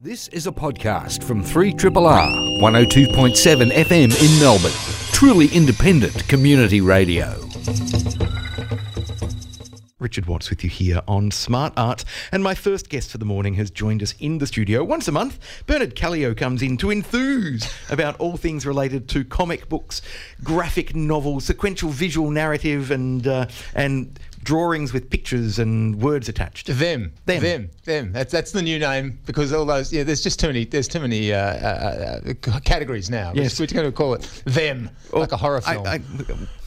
This is a podcast from 3RRR 102.7 FM in Melbourne. Truly independent community radio. Richard Watts with you here on Smart Arts. And my first guest for the morning has joined us in the studio once a month. Bernard Caleo comes in to enthuse about all things related to comic books, graphic novels, sequential visual narrative, and uh, and drawings with pictures and words attached. Them, Them. them, them. That's that's the new name because all those. Yeah, there's just too many. There's too many uh, uh, uh, categories now. We're Yes. just- we're going to call it them, like a horror I- film. I,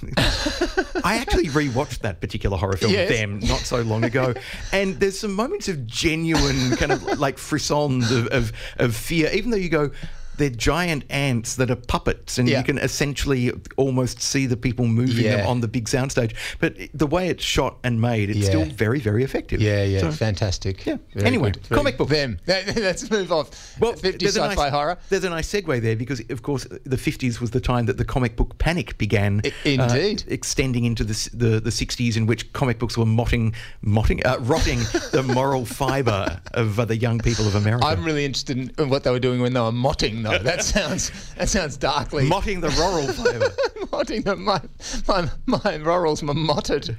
I actually rewatched that particular horror film, Yes. Them, not so long ago, and there's some moments of genuine kind of like frissons of, of, of fear, even though you go. They're giant ants that are puppets, and Yeah. you can essentially almost see the people moving them on the big soundstage. But the way it's shot and made, it's Yeah. still very, very effective. yeah, yeah, So- fantastic. Yeah. Very Anyway, good. Comic book. Them. Let's move off. Well, 50 there's a sci-fi nice, horror. There's a nice segue there because, of course, the 50s was the time that the comic book panic began. I- indeed. uh, extending into the, the the 60s, in which comic books were motting, motting, uh, rotting the moral fibre of uh, the young people of America. I'm really interested in in what they were doing when they were motting, though. That sounds that sounds darkly. motting the rural flavour. motting them. My, my, my laurels were motted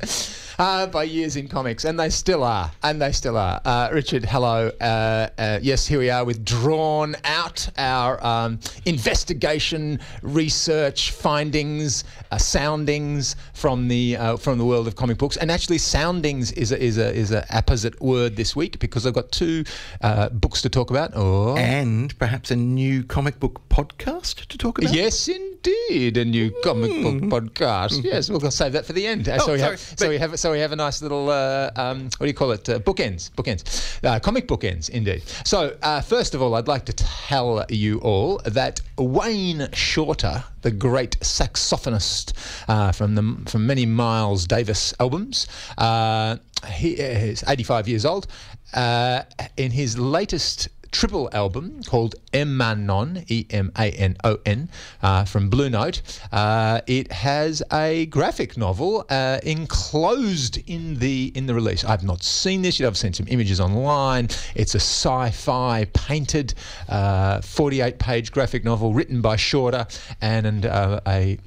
uh, by years in comics, and they still are. And they still are. Uh, Richard, hello. Uh, uh, yes, here we are with Drawn Out, our um, investigation, research, findings, uh, soundings from the uh, from the world of comic books. And actually, soundings is a, is a is a apposite word this week because I've got two uh, books to talk about. Oh. and perhaps a new comic book podcast to talk about. Yes, indeed, a new comic book podcast. Yes, we'll save that for the end. Uh, so, Oh, we sorry, have, so we have so we have a nice little uh, um, what do you call it? Uh, bookends, bookends, uh, comic bookends, indeed. So uh, first of all, I'd like to tell you all that Wayne Shorter, the great saxophonist uh, from the from many Miles Davis albums, uh, he is 85 years old. Uh, in his latest triple album called Emanon, E M A N O N, uh, from Blue Note. Uh, it has a graphic novel uh, enclosed in the in the release. I've not seen this yet. I've seen some images online. It's a sci-fi painted, 48-page graphic novel written by Shorter and, and a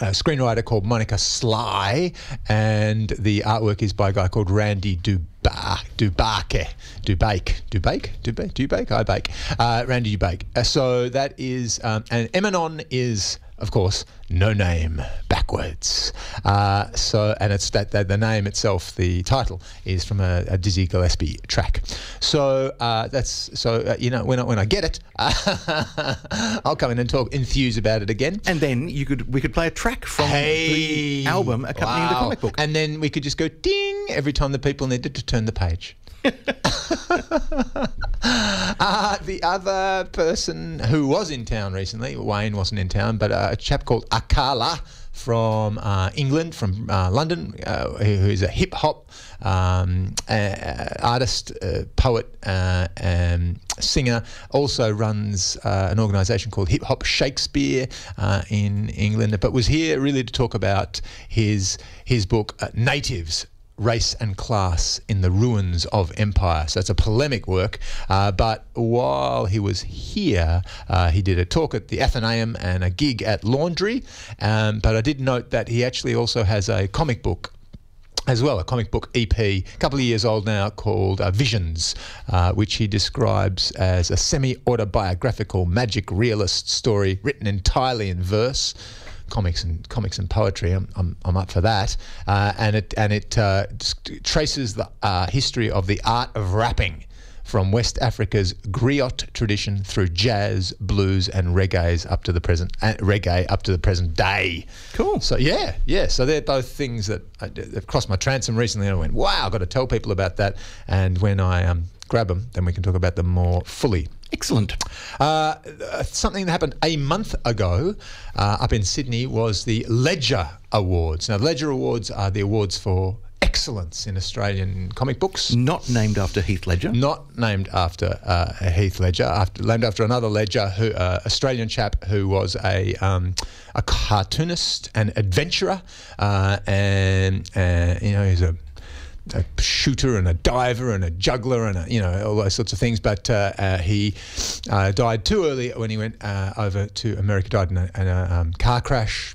a screenwriter called Monica Sly, and the artwork is by a guy called Randy Duba, Dubake, Dubake, Dubake, Dubake, Dubake, I bake, uh, Randy Dubake. Uh, so that is, um, and Emanon is, of course, no name backwards. Uh, so, and it's that, that the name itself, the title, is from a, a Dizzy Gillespie track. So uh, that's so uh, you know when I, when I get it, I'll come in and talk enthuse about it again. And then you could we could play a track from Hey, the album accompanying the comic book. and then we could just go ding every time the people needed to turn the page. Uh, the other person who was in town recently, Wayne wasn't in town, but uh, a chap called Akala from uh, England, from uh, London, uh, who who is a hip hop um, artist, uh, poet, um, singer, also runs an organisation called Hip Hop Shakespeare in England, but was here really to talk about his his book Natives race and class in the ruins of empire. So it's a polemic work. Uh, but while he was here, uh, he did a talk at the Athenaeum and a gig at Laundry. Um, but I did note that he actually also has a comic book. As well, a comic book EP, a couple of years old now, called uh, Visions, uh, which he describes as a semi autobiographical magic realist story written entirely in verse comics and comics and poetry. I'm, I'm, I'm up for that. Uh, and it and it uh, traces the uh, history of the art of rapping from West Africa's griot tradition through jazz, blues, and reggae's up to the present uh, reggae up to the present day. Cool. So yeah, yeah. So they're both things that I, have crossed my transom recently, and I went, "Wow, I've got to tell people about that." And when I um, grab them, then we can talk about them more fully. Excellent. Uh, something that happened a month ago uh, up in Sydney was the Ledger Awards. Now, the Ledger Awards are the awards for excellence in Australian comic books. Not named after Heath Ledger. Not named after uh, Heath Ledger, after, named after another Ledger, who uh, Australian chap who was a um, a cartoonist and adventurer, uh, and uh, you know he's a a shooter and a diver and a juggler and a, you know all those sorts of things. But uh, uh, he uh, died too early when he went uh, over to America. Died in a, in a um, car crash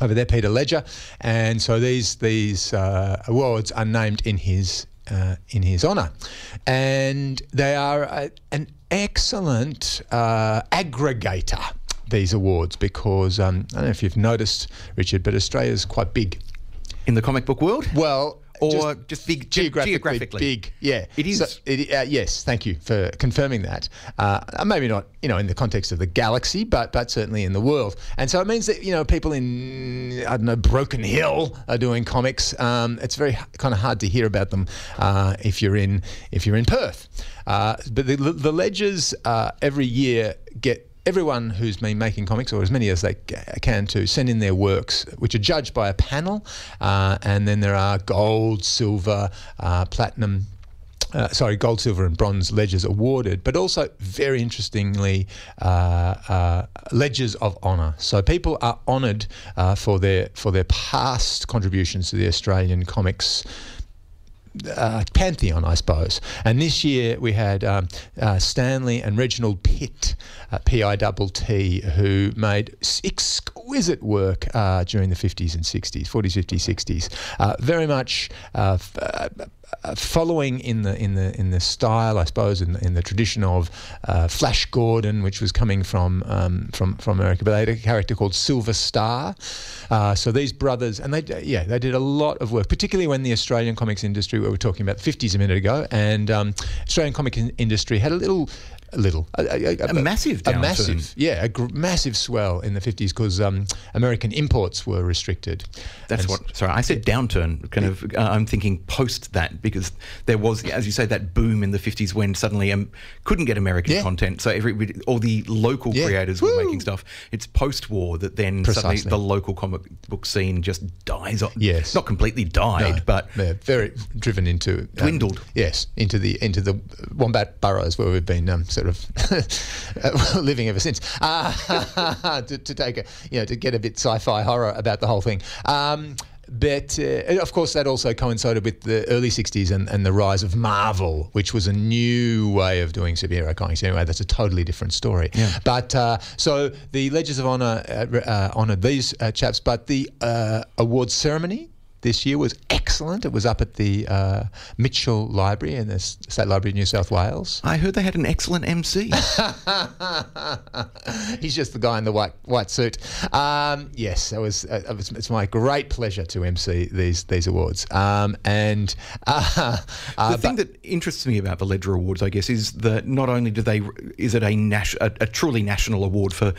over there, Peter Ledger, and so these these uh, awards are named in his uh, in his honour, and they are a, an excellent uh, aggregator. These awards because um, I don't know if you've noticed, Richard, but Australia's quite big. In the comic book world? Well, or just, just big geographically, geographically, big. Yeah, it is. So, it, uh, yes, thank you for confirming that. Uh, maybe not, you know, in the context of the galaxy, but but certainly in the world. And so it means that you know people in I don't know Broken Hill are doing comics. Um, it's very kind of hard to hear about them uh, if you're in if you're in Perth. Uh, but the, the ledgers uh, every year get everyone who's been making comics, or as many as they can, to send in their works, which are judged by a panel. Uh, and then there are gold, silver, uh, platinum. Uh, sorry, gold, silver, and bronze ledgers awarded, but also very interestingly, uh, uh, ledgers of honour. So people are honoured uh, for their for their past contributions to the Australian comics uh, pantheon, I suppose. And this year we had um, uh, Stanley and Reginald Pitt, uh, P-I-T-T, who made exquisite work uh, during the 50s and 60s, 40s, 50s, 60s. very much uh, f- uh, following in the in the in the style, I suppose, in the, in the tradition of uh, Flash Gordon, which was coming from um, from from America, but they had a character called Silver Star. Uh, so these brothers, and they yeah, they did a lot of work, particularly when the Australian comics industry, we were talking about the 50s a minute ago, and um, Australian comic industry had a little a little, a, a, a, a massive, a massive, yeah, a gr- massive swell in the fifties because um, American imports were restricted. That's and what. Sorry, I said downturn. Kind of, uh, I'm thinking post that because there was, as you say, that boom in the fifties when suddenly um, couldn't get American yeah. content, so every all the local yeah. creators Woo! were making stuff. It's post-war that then Precisely. suddenly the local comic book scene just dies. off. Yes, not completely died, no, but yeah, very driven into um, dwindled. Yes, into the into the Wombat Burrows where we've been um, sort of living ever since. Uh, to, to, take a, you know, to get a bit sci-fi horror about the whole thing. Um, but uh, of course, that also coincided with the early 60s and, and, the rise of Marvel, which was a new way of doing superhero comics. Anyway, that's a totally different story. Yeah. But uh, so the Ledgers of Honor uh, uh honored these uh, chaps, but the uh, awards ceremony this year was excellent. It was up at the uh, Mitchell Library in the State Library of New South Wales. I heard they had an excellent MC. He's just the guy in the white white suit. Um, yes, it was, uh, it was, It's my great pleasure to MC these these awards. Um, and uh, the thing that interests me about the Ledger Awards, I guess, is that not only do they is it a, nas- a, a truly national award for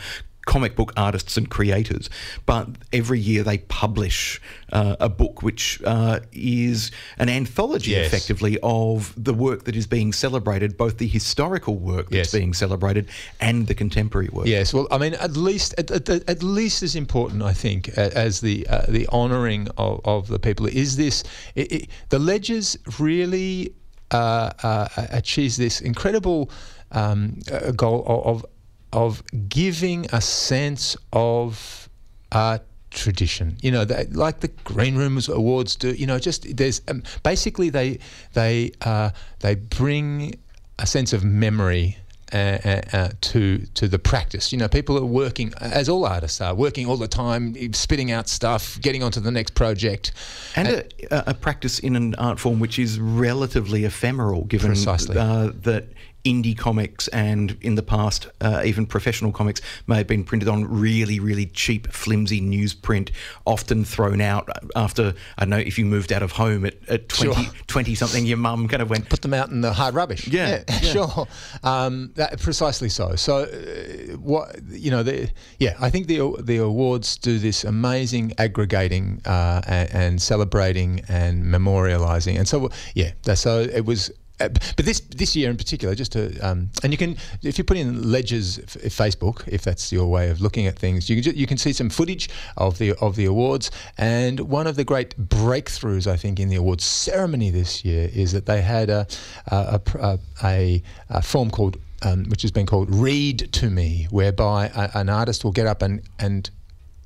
comic book artists and creators. But every year they publish uh, a book which uh, is an anthology, yes. effectively, of the work that is being celebrated, both the historical work that's yes. being celebrated and the contemporary work. Yes, well, I mean, at least at, at, at least as important, I think, as the uh, the honouring of, of, the people is this. It, it, the ledgers really uh, uh, achieve this incredible um, goal of of giving a sense of uh, tradition. You know, they, like the Green Rooms Awards do. You know, just there's um, basically they they uh, they bring a sense of memory. Uh, uh, uh, to to the practice, you know, people are working as all artists are working all the time, spitting out stuff, getting onto the next project, and a, a, practice in an art form which is relatively ephemeral, given uh, that indie comics and in the past uh, even professional comics may have been printed on really really cheap flimsy newsprint often thrown out after I don't know if you moved out of home at, at 20, sure. 20 something your mum kind of went put them out in the hard rubbish yeah, yeah, yeah. sure um, that, precisely so so uh, what you know the, yeah I think the the awards do this amazing aggregating uh, and, and, celebrating and memorializing and so yeah so it was uh, but this this year in particular, just to um, and you can if you put in Ledger's f- Facebook, if that's your way of looking at things, you can ju- you can see some footage of the of the awards. And one of the great breakthroughs, I think, in the awards ceremony this year is that they had a a, a, a, a form called um, which has been called Read to Me, whereby a, an artist will get up and and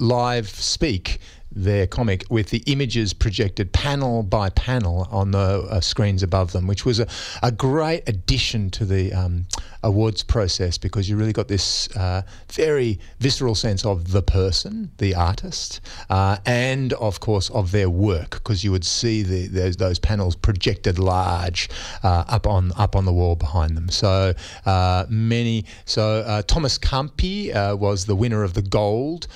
live speak their comic with the images projected panel by panel on the uh, screens above them, which was a, a great addition to the um, awards process because you really got this uh, very visceral sense of the person, the artist, uh, and of course of their work because you would see the, those, those panels projected large uh, up on up on the wall behind them. So uh, many. So uh, Thomas Campi was the winner of the gold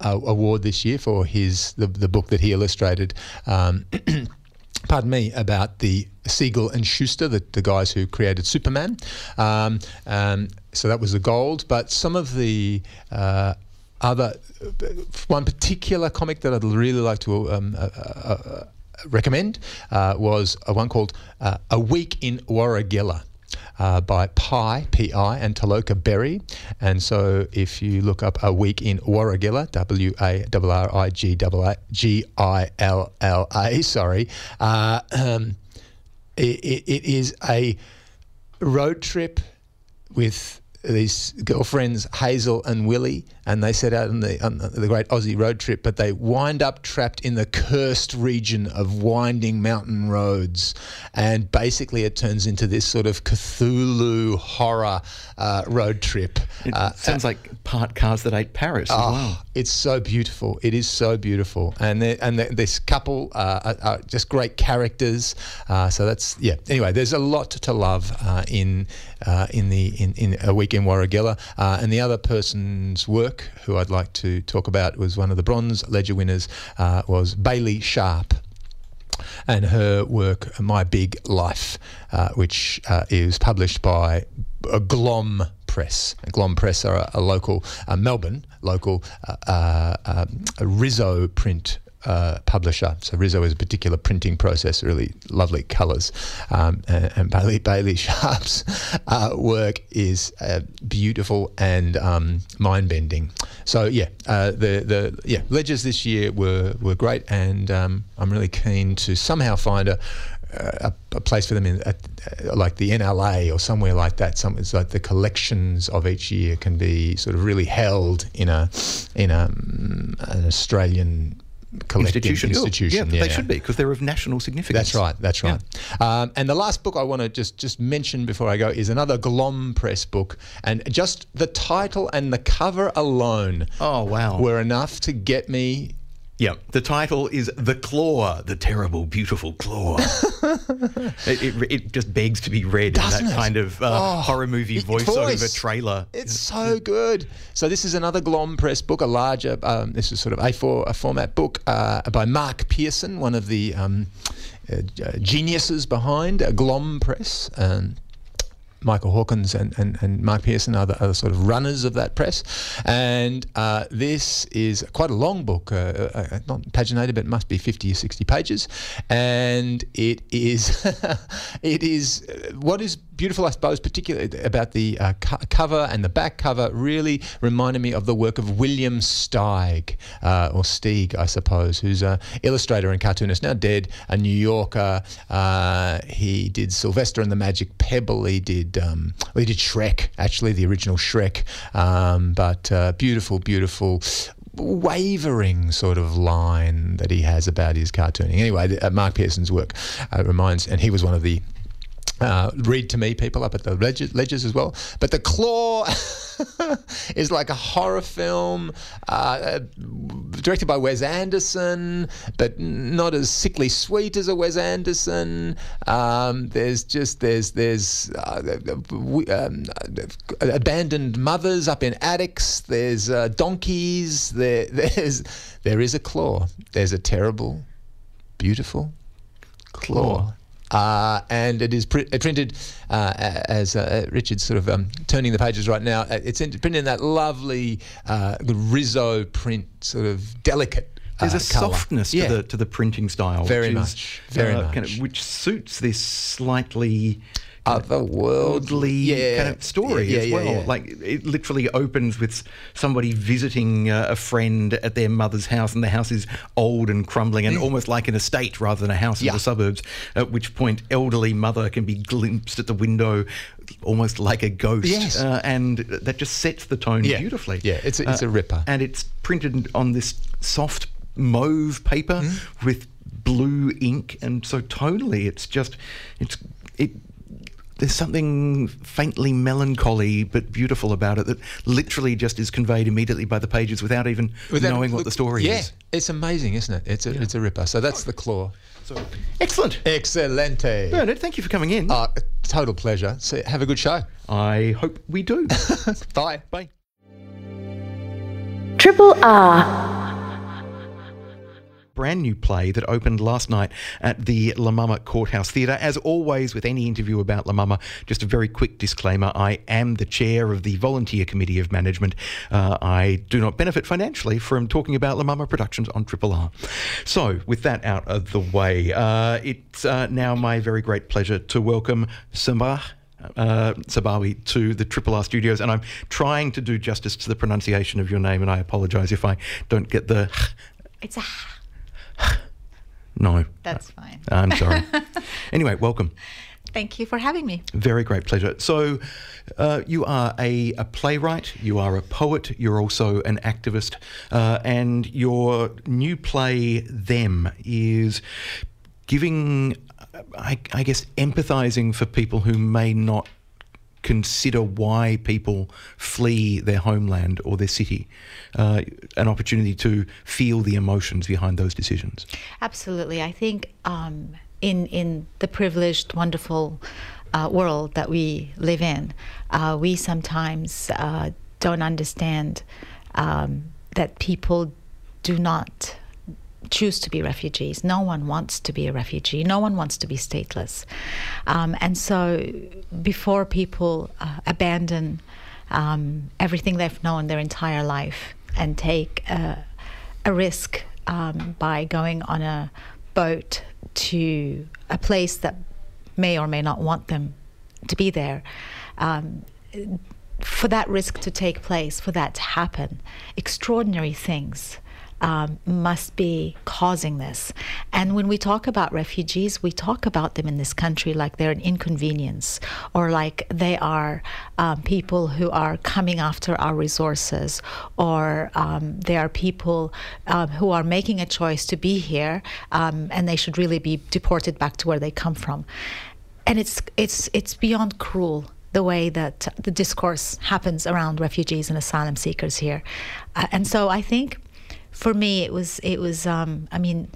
award this year for his the, the book that he illustrated. Um, pardon me, about the Siegel and Shuster, the, the guys who created Superman. Um, um, so that was the gold. But some of the uh, other, one particular comic that I'd really like to um, uh, uh, uh recommend uh, was one called uh, A Week in Warrigilla uh, by Pi, P-I, and Taloka Berry. And so if you look up A Week in Warrigilla, W-A-R-R-I-G-I-L-L-A, sorry, uh, um, it, it is a road trip with these girlfriends, Hazel and Willie, and they set out on the, on the great Aussie road trip, but they wind up trapped in the cursed region of winding mountain roads. And basically, it turns into this sort of Cthulhu horror uh, road trip. It uh, sounds uh, like part cars that ate Paris oh, well. It's so beautiful. It is so beautiful. And and this couple uh, are, are, just great characters. Uh, so that's, yeah. Anyway, there's a lot to love uh, in, in, the, in, in A Week in Warrigilla. and the other person's work who I'd like to talk about, was one of the Bronze Ledger winners, uh, was Bailey Sharp and her work, My Big Life, uh, which uh, is published by Glom Press. Glom Press are a, a local, uh, Melbourne local uh, uh, um, Riso print uh, publisher. So Riso is a particular printing process, really lovely colours. Um, and, and, Bailey, Bailey Sharp's uh, work is uh, beautiful and um, mind bending. So yeah, uh, the the yeah ledgers this year were were great, and um, I'm really keen to somehow find a. A, a, place for them in at, like the NLA or somewhere like that. Some it's like the collections of each year can be sort of really held in a in a, um, an Australian institution. institution. Yeah, yeah, they should be because they're of national significance. That's right. That's right. Yeah. Um, and the last book I want to just just mention before I go is another Glom Press book, and just the title and the cover alone. Oh wow, were enough to get me yeah, the title is The Claw, the terrible, beautiful claw. it, it, it, just begs to be read Doesn't in that it? kind of uh, oh, horror movie voiceover voice. trailer. It's so good. So this is another Glom Press book, a larger, um, this is sort of A4 a format book uh, by Mark Pearson, one of the um, uh, geniuses behind Glom Press. Um, Michael Hawkins and, and, and Mark Pearson are the, are the sort of runners of that press. And uh, this is quite a long book, uh, uh, uh not paginated, but it must be 50 or 60 pages. And it is, it is uh, what is beautiful, I suppose, particularly about the uh, co- cover and the back cover, really reminded me of the work of William Steig, uh, or Stieg, I suppose, who's an illustrator and cartoonist, now dead, a New Yorker. Uh, he did Sylvester and the Magic Pebble. He did, um, well, he did Shrek, actually, the original Shrek. Um, but uh, beautiful, beautiful wavering sort of line that he has about his cartooning. Anyway, uh, Mark Pearson's work uh, reminds, and he was one of the uh, read to me people up at the ledgers as well. But The Claw is like a horror film uh, directed by Wes Anderson, but not as sickly sweet as a Wes Anderson. Um, there's just there's there's uh, um, abandoned mothers up in attics. There's uh, donkeys. There there's there is a claw. There's a terrible, beautiful claw. claw uh, and it is pr- uh, printed uh, as uh, Richard's sort of um, turning the pages right now. Uh, it's in, printed in that lovely uh, Riso print, sort of delicate. There's a colour. softness yeah. to the to the printing style, very which much, is, very much, kind of, which suits this slightly otherworldly yeah. kind of story yeah, yeah, as well. Like it literally opens with somebody visiting uh, a friend at their mother's house, and the house is old and crumbling, and almost like an estate rather than a house in the suburbs. At which point, elderly mother can be glimpsed at the window almost like a ghost. Yes. Uh, and that just sets the tone beautifully. Yeah, it's a- it's a ripper. And it's printed on this soft mauve paper Mm-hmm. with blue ink. And so tonally, it's just, it's, it, there's something faintly melancholy but beautiful about it that literally just is conveyed immediately by the pages without even Without- knowing what look, the story yeah, is. it's amazing, isn't it? It's a it's a ripper. So that's the claw. So, excellent. Excelente. Bernard, thank you for coming in. Uh, total pleasure. So have a good show. I hope we do. Bye. Bye. Triple R. brand new play that opened last night at the La Mama Courthouse Theatre. As always, with any interview about La Mama, just a very quick disclaimer I am the chair of the Volunteer Committee of Management. Uh, I do not benefit financially from talking about La Mama Productions on Triple R. So, with that out of the way, uh, it's uh, now my very great pleasure to welcome Samah uh, Sabawi to the Triple R studios, and I'm trying to do justice to the pronunciation of your name, and I apologise if I don't get the It's a. no. That's fine. I'm sorry. anyway, welcome. Thank you for having me. Very great pleasure. So, uh, you are a, a playwright, you are a poet, you're also an activist, uh, and your new play, Them, is giving, I, I guess, empathizing for people who may not consider why people flee their homeland or their city, uh, an opportunity to feel the emotions behind those decisions. Absolutely. I think um, in in the privileged, wonderful uh, world that we live in, uh, we sometimes uh, don't understand um, that people do not choose to be refugees. No one wants to be a refugee. No one wants to be stateless. Um, and so, before people uh, abandon um, everything they've known their entire life and take uh, a risk um, by going on a boat to a place that may or may not want them to be there. Um, for that risk to take place, for that to happen, extraordinary things um, must be causing this. And when we talk about refugees, we talk about them in this country like they're an inconvenience or like they are um, people who are coming after our resources or um, they are people um, who are making a choice to be here um, and they should really be deported back to where they come from. And it's, it's, it's beyond cruel the way that the discourse happens around refugees and asylum seekers here. Uh, and so I think for me it was it was um, I mean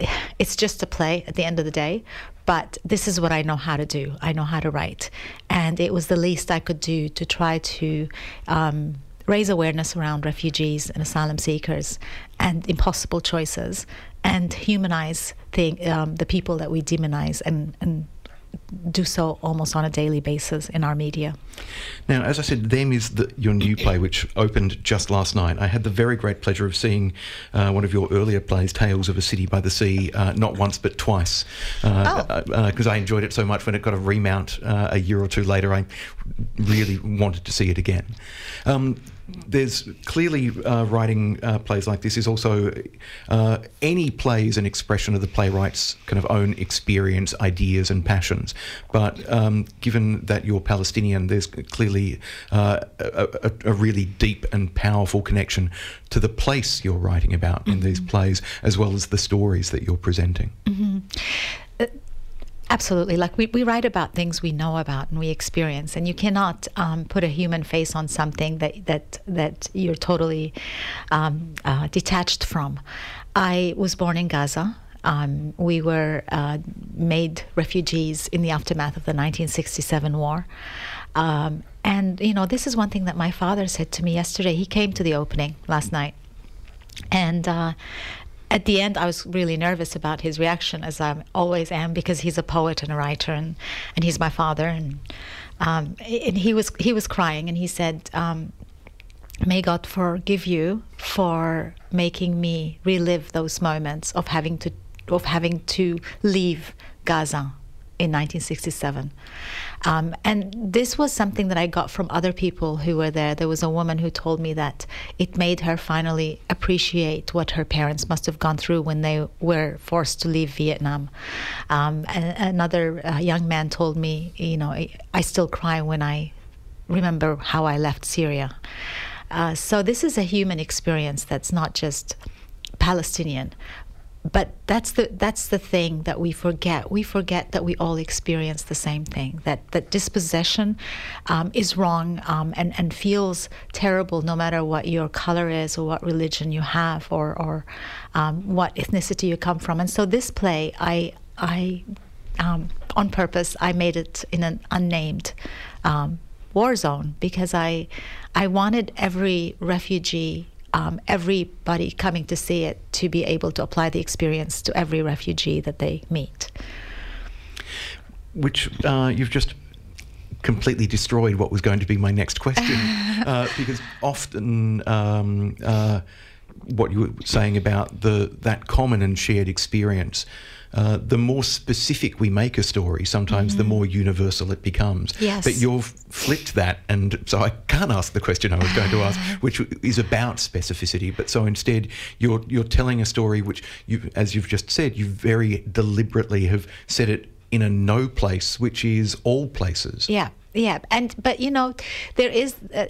it's just a play at the end of the day but this is what I know how to do. I know how to write. And it was the least I could do to try to um, raise awareness around refugees and asylum seekers and impossible choices and humanize the, um, the people that we demonize and, and do so almost on a daily basis in our media. Now, as I said, Them is the, your new play, which opened just last night. I had the very great pleasure of seeing uh, one of your earlier plays, Tales of a City by the Sea, uh, not once but twice, because uh, Oh. I enjoyed it so much when it got a remount uh, a year or two later. I really wanted to see it again. Um, there's clearly uh, writing uh, plays like this is also uh, any play is an expression of the playwright's kind of own experience, ideas, and passions. But um, given that you're Palestinian, there's clearly uh, a, a, a really deep and powerful connection to the place you're writing about in these plays, as well as the stories that you're presenting. Absolutely. Like we, we write about things we know about and we experience, and you cannot um, put a human face on something that that that you're totally um, uh, detached from. I was born in Gaza. Um, we were uh, made refugees in the aftermath of the 1967 war. Um, and, you know, this is one thing that my father said to me yesterday. He came to the opening last night. And uh, at the end, I was really nervous about his reaction, as I always am, because he's a poet and a writer, and, and he's my father. And, um, and he was he was crying, and he said, um, "May God forgive you for making me relive those moments of having to of having to leave Gaza in 1967. Um, and this was something that I got from other people who were there. There was a woman who told me that it made her finally appreciate what her parents must have gone through when they were forced to leave Vietnam. Um, another uh, young man told me, you know, I, I still cry when I remember how I left Syria. Uh, so this is a human experience that's not just Palestinian, but that's the that's the thing that we forget. We forget that we all experience the same thing. That that dispossession um, is wrong um, and and feels terrible, no matter what your color is or what religion you have or or um, what ethnicity you come from. And so this play, I I um, on purpose, I made it in an unnamed um, war zone because I I wanted every refugee um, everybody coming to see it to be able to apply the experience to every refugee that they meet. Which uh, you've just completely destroyed what was going to be my next question, uh, because often. Um, uh, what you were saying about the that common and shared experience uh, the more specific we make a story, sometimes mm-hmm. the more universal it becomes. Yes. But you've flipped that, and so I can't ask the question I was going to ask, which is about specificity. But so instead, you're you're telling a story which you, as you've just said, you very deliberately have set it in a no place, which is all places. Yeah, yeah, and but you know, there is. Uh,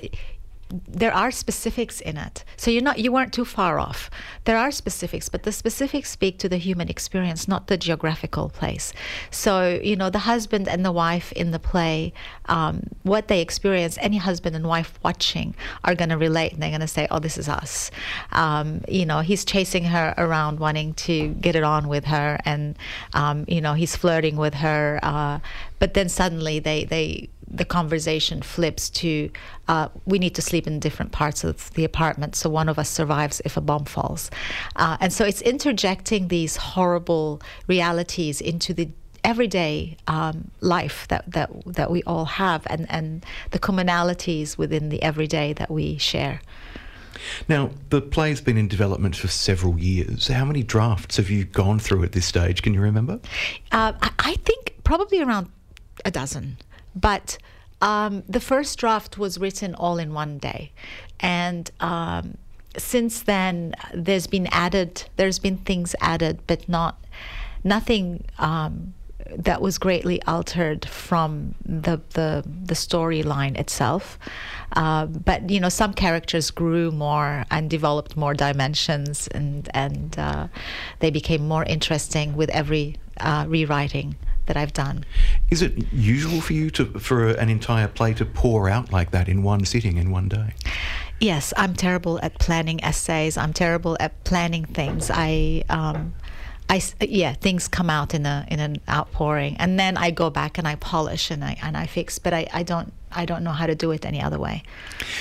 there are specifics in it. So you're not you weren't too far off. There are specifics but the specifics speak to the human experience not the geographical place. So you know the husband and the wife in the play um, what they experience any husband and wife watching are going to relate and they're going to say oh this is us. Um, you know he's chasing her around wanting to get it on with her and um, you know he's flirting with her uh, but then suddenly they they the conversation flips to uh, we need to sleep in different parts of the apartment so one of us survives if a bomb falls uh, and so it's interjecting these horrible realities into the everyday um, life that, that that we all have and, and the commonalities within the everyday that we share now, the play's been in development for several years. How many drafts have you gone through at this stage? Can you remember? Uh, I think probably around a dozen. But um, the first draft was written all in one day, and um, since then there's been added, there's been things added, but not nothing. Um, that was greatly altered from the the, the storyline itself, uh, but you know some characters grew more and developed more dimensions, and and uh, they became more interesting with every uh, rewriting that I've done. Is it usual for you to for an entire play to pour out like that in one sitting in one day? Yes, I'm terrible at planning essays. I'm terrible at planning things. I um, I yeah, things come out in a in an outpouring, and then I go back and I polish and I and I fix. But I, I don't I don't know how to do it any other way.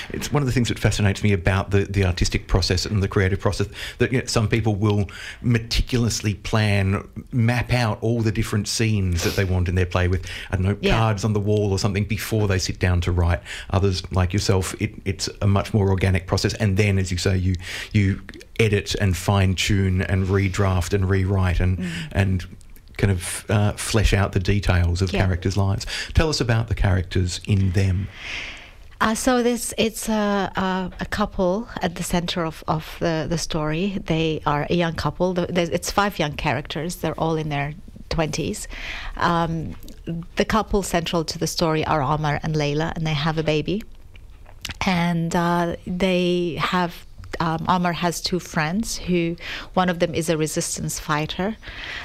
It's one of the things that fascinates me about the, the artistic process and the creative process that you know, some people will meticulously plan, map out all the different scenes that they want in their play with, I don't know, yeah. cards on the wall or something before they sit down to write. Others, like yourself, it, it's a much more organic process. And then, as you say, you you edit and fine tune and redraft and rewrite and mm. and kind of uh, flesh out the details of yeah. characters' lives. Tell us about the characters in them. Uh, so this it's a, a, a, couple at the center of, of the, the story. They are a young couple. it's five young characters. They're all in their twenties. Um, the couple central to the story are Omar and Layla, and they have a baby. And uh, they have um, Omar has two friends who, one of them is a resistance fighter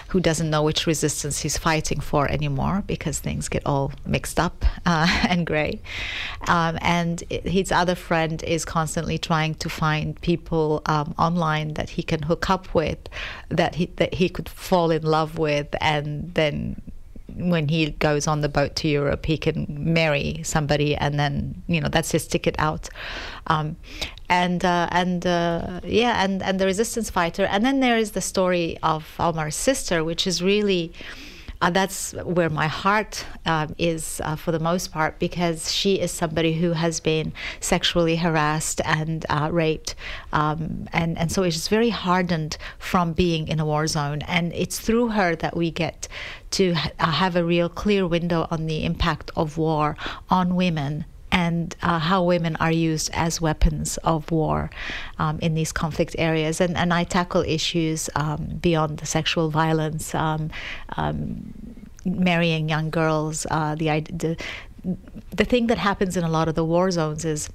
who doesn't know which resistance he's fighting for anymore because things get all mixed up uh, and gray. Um, and his other friend is constantly trying to find people um, online that he can hook up with, that he, that he could fall in love with, and then when he goes on the boat to Europe, he can marry somebody, and then you know that's his ticket out. Um, and uh, and uh, yeah, and and the resistance fighter, and then there is the story of Omar's sister, which is really. Uh, that's where my heart um, is uh, for the most part because she is somebody who has been sexually harassed and uh, raped, um, and and so it's very hardened from being in a war zone, and it's through her that we get to ha- uh, have a real clear window on the impact of war on women and uh, how women are used as weapons of war um, in these conflict areas. And, and I tackle issues um, beyond the sexual violence, um, um marrying young girls. Uh, the, the, the thing that happens in a lot of the war zones is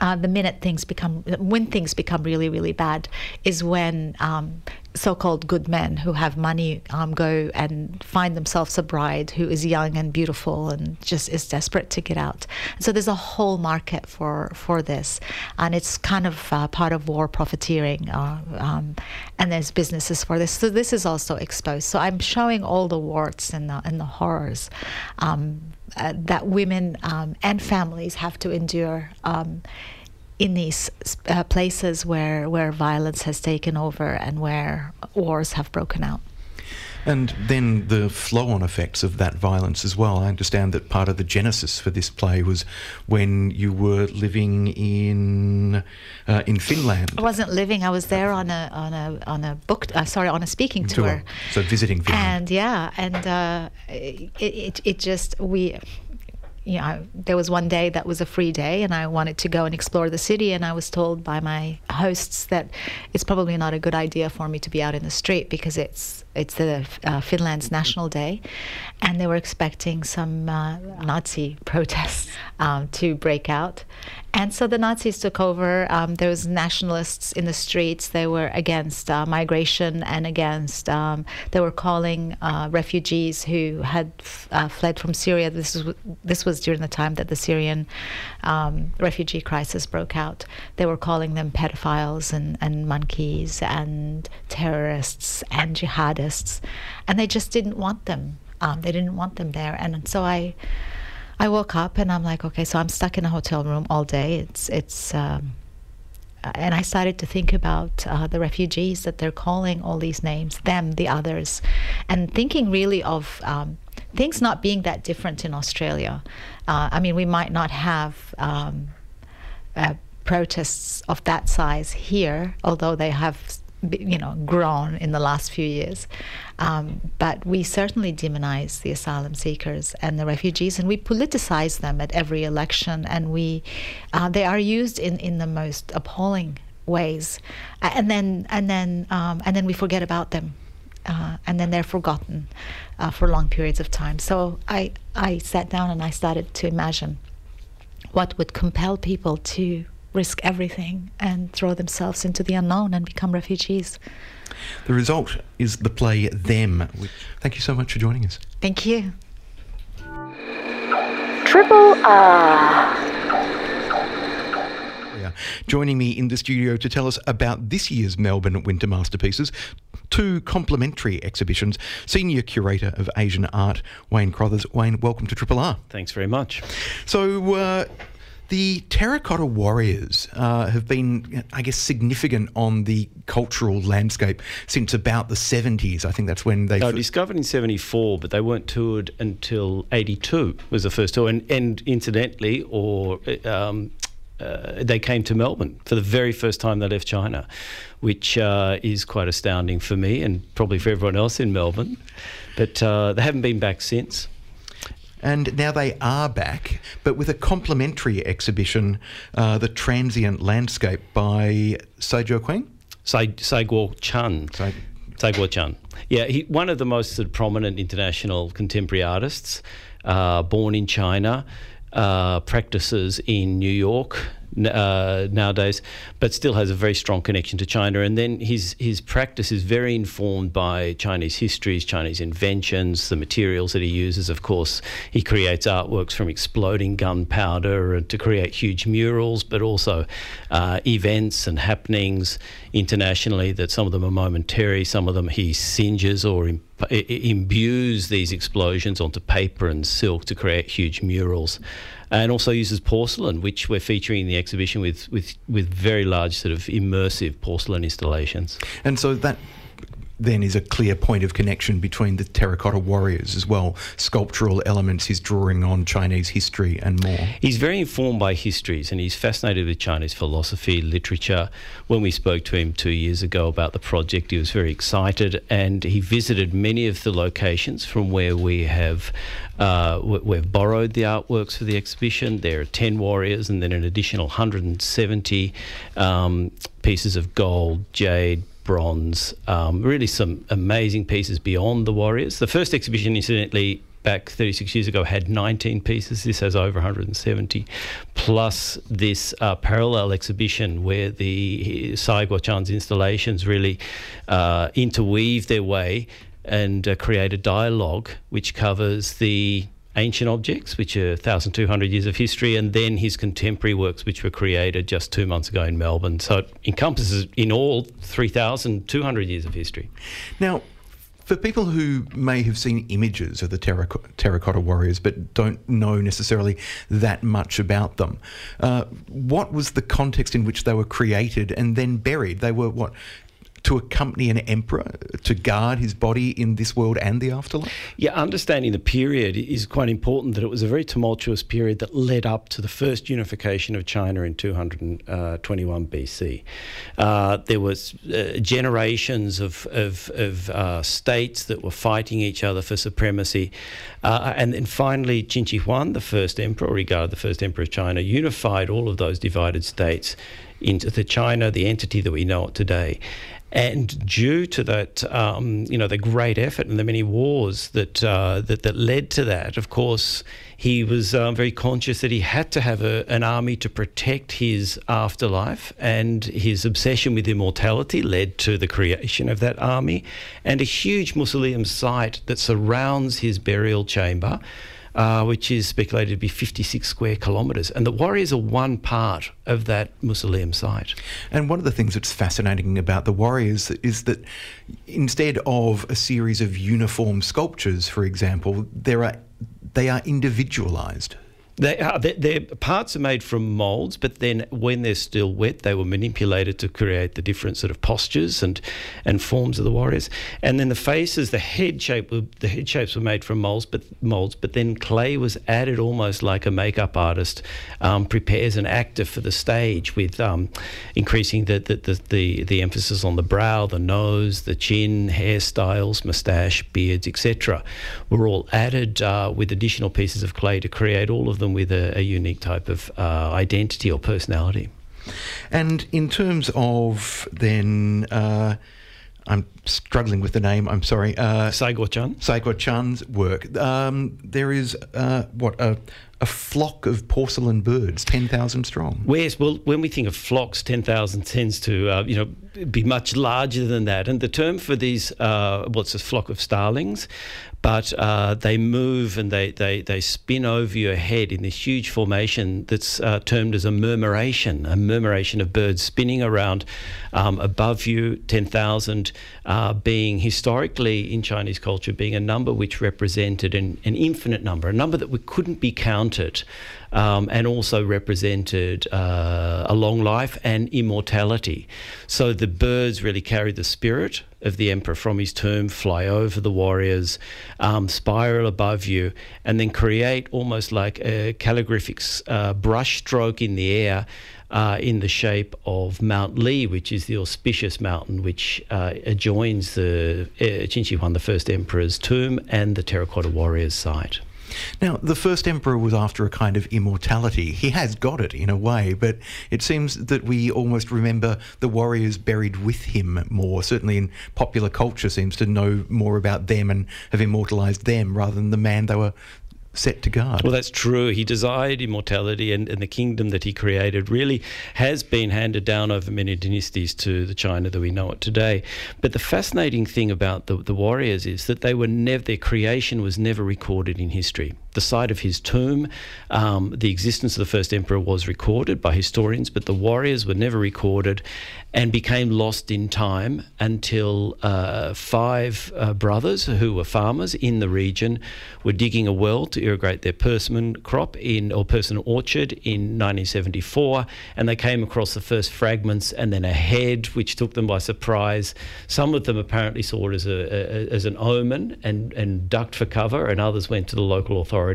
uh, the minute things become when things become really really bad is when um, so-called good men who have money um, go and find themselves a bride who is young and beautiful and just is desperate to get out. So there's a whole market for for this, and it's kind of uh, part of war profiteering, uh, um, and there's businesses for this. So this is also exposed. So I'm showing all the warts and the and the horrors. Um, uh, that women um, and families have to endure um, in these uh, places where where violence has taken over and where wars have broken out. And then the flow on effects of that violence as well. I understand that part of the genesis for this play was when you were living in uh, in Finland. I wasn't living. I was there on a on a on a book. Uh, sorry, on a speaking tour. tour. So visiting Finland. And yeah, and uh, it, it it just we you know, there was one day that was a free day, and I wanted to go and explore the city. And I was told by my hosts that it's probably not a good idea for me to be out in the street because it's it's the uh, Finland's National Day, and they were expecting some uh, Nazi protests um, to break out. And so the Nazis took over. Um, there was nationalists in the streets. They were against uh, migration and against. Um, they were calling uh, refugees who had f- uh, fled from Syria. This was this was during the time that the Syrian um, refugee crisis broke out. They were calling them pedophiles and, and monkeys and terrorists and jihadists, and they just didn't want them. Um, they didn't want them there. And so I. I woke up and I'm like, okay, so I'm stuck in a hotel room all day. It's it's, um, and I started to think about uh, the refugees that they're calling all these names, them, the others, and thinking really of um, things not being that different in Australia. Uh, I mean, we might not have. Um, uh, protests of that size here, although they have you know, grown in the last few years. Um, but we certainly demonize the asylum seekers and the refugees, and we politicize them at every election, and we uh, they are used in, in the most appalling ways, and then and then um, and then we forget about them. Uh, and then they're forgotten uh, for long periods of time. So I, I sat down and I started to imagine what would compel people to risk everything and throw themselves into the unknown and become refugees. The result is the play Them. Thank you so much for joining us. Thank you. Triple R. Joining me in the studio to tell us about this year's Melbourne Winter Masterpieces, two complementary exhibitions, Senior Curator of Asian Art, Wayne Crothers. Wayne, welcome to Triple R. Thanks very much. So, uh, the terracotta warriors uh, have been, I guess, significant on the cultural landscape since about the 70s. I think that's when they. They were f- discovered in 74, but they weren't toured until 82 was the first tour. And, and incidentally, or um, uh, they came to Melbourne for the very first time they left China, which uh, is quite astounding for me and probably for everyone else in Melbourne. But uh, they haven't been back since. And now they are back, but with a complementary exhibition, uh, The Transient Landscape by Cai Guo-Qiang? Sai, Guo Chun. Sai, Guo Chun. Yeah, he, one of the most sort of prominent international contemporary artists, uh, born in China, uh, practices in New York, uh, nowadays, but still has a very strong connection to China. And then his his practice is very informed by Chinese histories, Chinese inventions, the materials that he uses. Of course, he creates artworks from exploding gunpowder to create huge murals, but also uh, events and happenings internationally. That some of them are momentary, some of them he singes or imp- imbues these explosions onto paper and silk to create huge murals and also uses porcelain, which we're featuring in the exhibition with, with, with very large sort of immersive porcelain installations. And so that then is a clear point of connection between the terracotta warriors as well, sculptural elements he's drawing on Chinese history and more. He's very informed by histories and he's fascinated with Chinese philosophy, literature. When we spoke to him two years ago about the project, he was very excited and he visited many of the locations from where we have uh, we've borrowed the artworks for the exhibition. There are 10 warriors and then an additional 170 um, pieces of gold, jade, bronze, um, really some amazing pieces beyond the Warriors. The first exhibition, incidentally, back 36 years ago had 19 pieces. This has over 170, plus this uh, parallel exhibition where the Cai Guo-Qiang's installations really uh, interweave their way and uh, create a dialogue which covers the ancient objects, which are 1,200 years of history, and then his contemporary works, which were created just two months ago in Melbourne. So it encompasses in all 3,200 years of history. Now, for people who may have seen images of the terracotta, warriors but don't know necessarily that much about them, uh, what was the context in which they were created and then buried? They were what to accompany an emperor to guard his body in this world and the afterlife? Yeah, understanding the period is quite important that it was a very tumultuous period that led up to the first unification of China in 221 BC. Uh, there was uh, generations of, of, of uh, states that were fighting each other for supremacy. Uh, and then finally, Qin Shi Huang, the first emperor, or regarded the first emperor of China, unified all of those divided states into the China, the entity that we know it today. And due to that, um, you know, the great effort and the many wars that uh, that, that led to that, of course, he was um, very conscious that he had to have a, an army to protect his afterlife, and his obsession with immortality led to the creation of that army. And a huge mausoleum site that surrounds his burial chamber uh, which is speculated to be 56 square kilometres. And the Warriors are one part of that mausoleum site. And one of the things that's fascinating about the Warriors is that instead of a series of uniform sculptures, for example, there are they are individualized. They are, their parts are made from molds, but then when they're still wet, they were manipulated to create the different sort of postures and, and forms of the warriors. And then the faces, the head shape, the head shapes were made from molds, but molds, but then clay was added almost like a makeup artist um, prepares an actor for the stage with um, increasing the, the, the, the, the emphasis on the brow, the nose, the chin, hairstyles, moustache, beards, etc. Were all added uh, with additional pieces of clay to create all of the them with a, a unique type of uh, identity or personality. And in terms of then, uh, I'm struggling with the name. I'm sorry. Uh, Cai Guo-Qiang. Cai Guo-Qiang's work. Um, there is uh, what a, a flock of porcelain birds, ten thousand strong. Yes. Well, when we think of flocks, ten thousand tends to uh, you know be much larger than that. And the term for these, uh, what's a flock of starlings? But uh, they move and they, they, they spin over your head in this huge formation that's uh, termed as a murmuration, a murmuration of birds spinning around um, above you, 10,000 uh, being historically in Chinese culture being a number which represented an, an infinite number, a number that we couldn't be counted um, and also represented uh, a long life and immortality. So the birds really carry the spirit of the emperor from his tomb, fly over the warriors, um, spiral above you, and then create almost like a calligraphic uh, brush stroke in the air. Uh, in the shape of Mount Li, which is the auspicious mountain which uh, adjoins the uh, Qin Shi Huang, the first emperor's tomb, and the terracotta warrior's site. Now, the first emperor was after a kind of immortality. He has got it in a way, but it seems that we almost remember the warriors buried with him more. Certainly in popular culture seems to know more about them and have immortalized them rather than the man they were set to guard. Well, that's true. He desired immortality, and, and, the kingdom that he created really has been handed down over many dynasties to the China that we know it today. But the fascinating thing about the, the warriors is that they were never their creation was never recorded in history. The site of his tomb, um, the existence of the first emperor was recorded by historians, but the warriors were never recorded and became lost in time until uh, five uh, brothers who were farmers in the region were digging a well to irrigate their persimmon crop in or persimmon orchard in 1974, and they came across the first fragments and then a head, which took them by surprise. Some of them apparently saw it as a, a as an omen and and ducked for cover, and others went to the local authorities,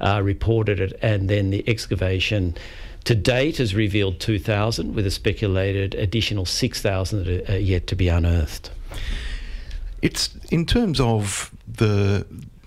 uh, reported it, and then the excavation to date has revealed 2,000, with a speculated additional 6,000 that are yet to be unearthed. It's in terms of the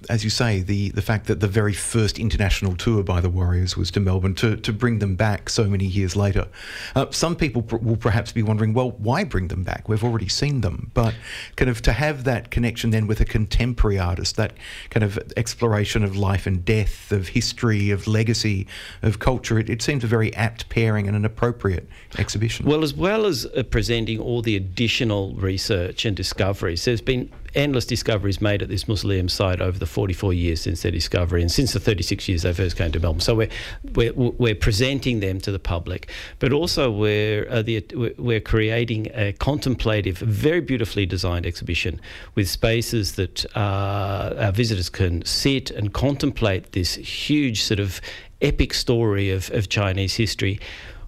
as you say, the, the fact that the very first international tour by the Warriors was to Melbourne to, to bring them back so many years later. Uh, some people pr- will perhaps be wondering, well, why bring them back? We've already seen them. But kind of to have that connection then with a contemporary artist, that kind of exploration of life and death, of history, of legacy, of culture, it, it seems a very apt pairing and an appropriate exhibition. Well, as well as uh, presenting all the additional research and discoveries, there's been endless discoveries made at this mausoleum site over the 44 years since their discovery and since the 36 years they first came to Melbourne. So we're we're, we're presenting them to the public, but also we're uh, the, we're creating a contemplative, very beautifully designed exhibition with spaces that uh, our visitors can sit and contemplate this huge sort of epic story of, of Chinese history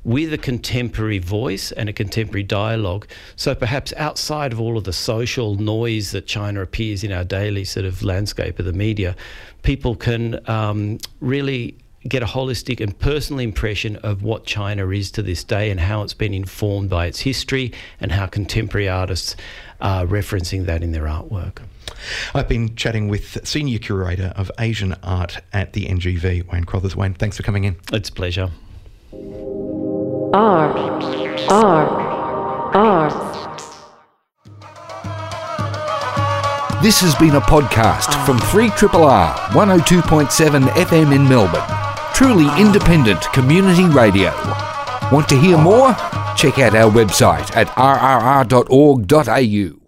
with a contemporary voice and a contemporary dialogue. So perhaps outside of all of the social noise that China appears in our daily sort of landscape of the media, people can um, really get a holistic and personal impression of what China is to this day and how it's been informed by its history and how contemporary artists are referencing that in their artwork. I've been chatting with Senior Curator of Asian Art at the NGV, Wayne Crothers. Wayne, thanks for coming in. It's a pleasure. R R R. This has been a podcast from 3RRR 102.7 FM in Melbourne. Truly independent community radio. Want to hear more? Check out our website at rrr.org.au.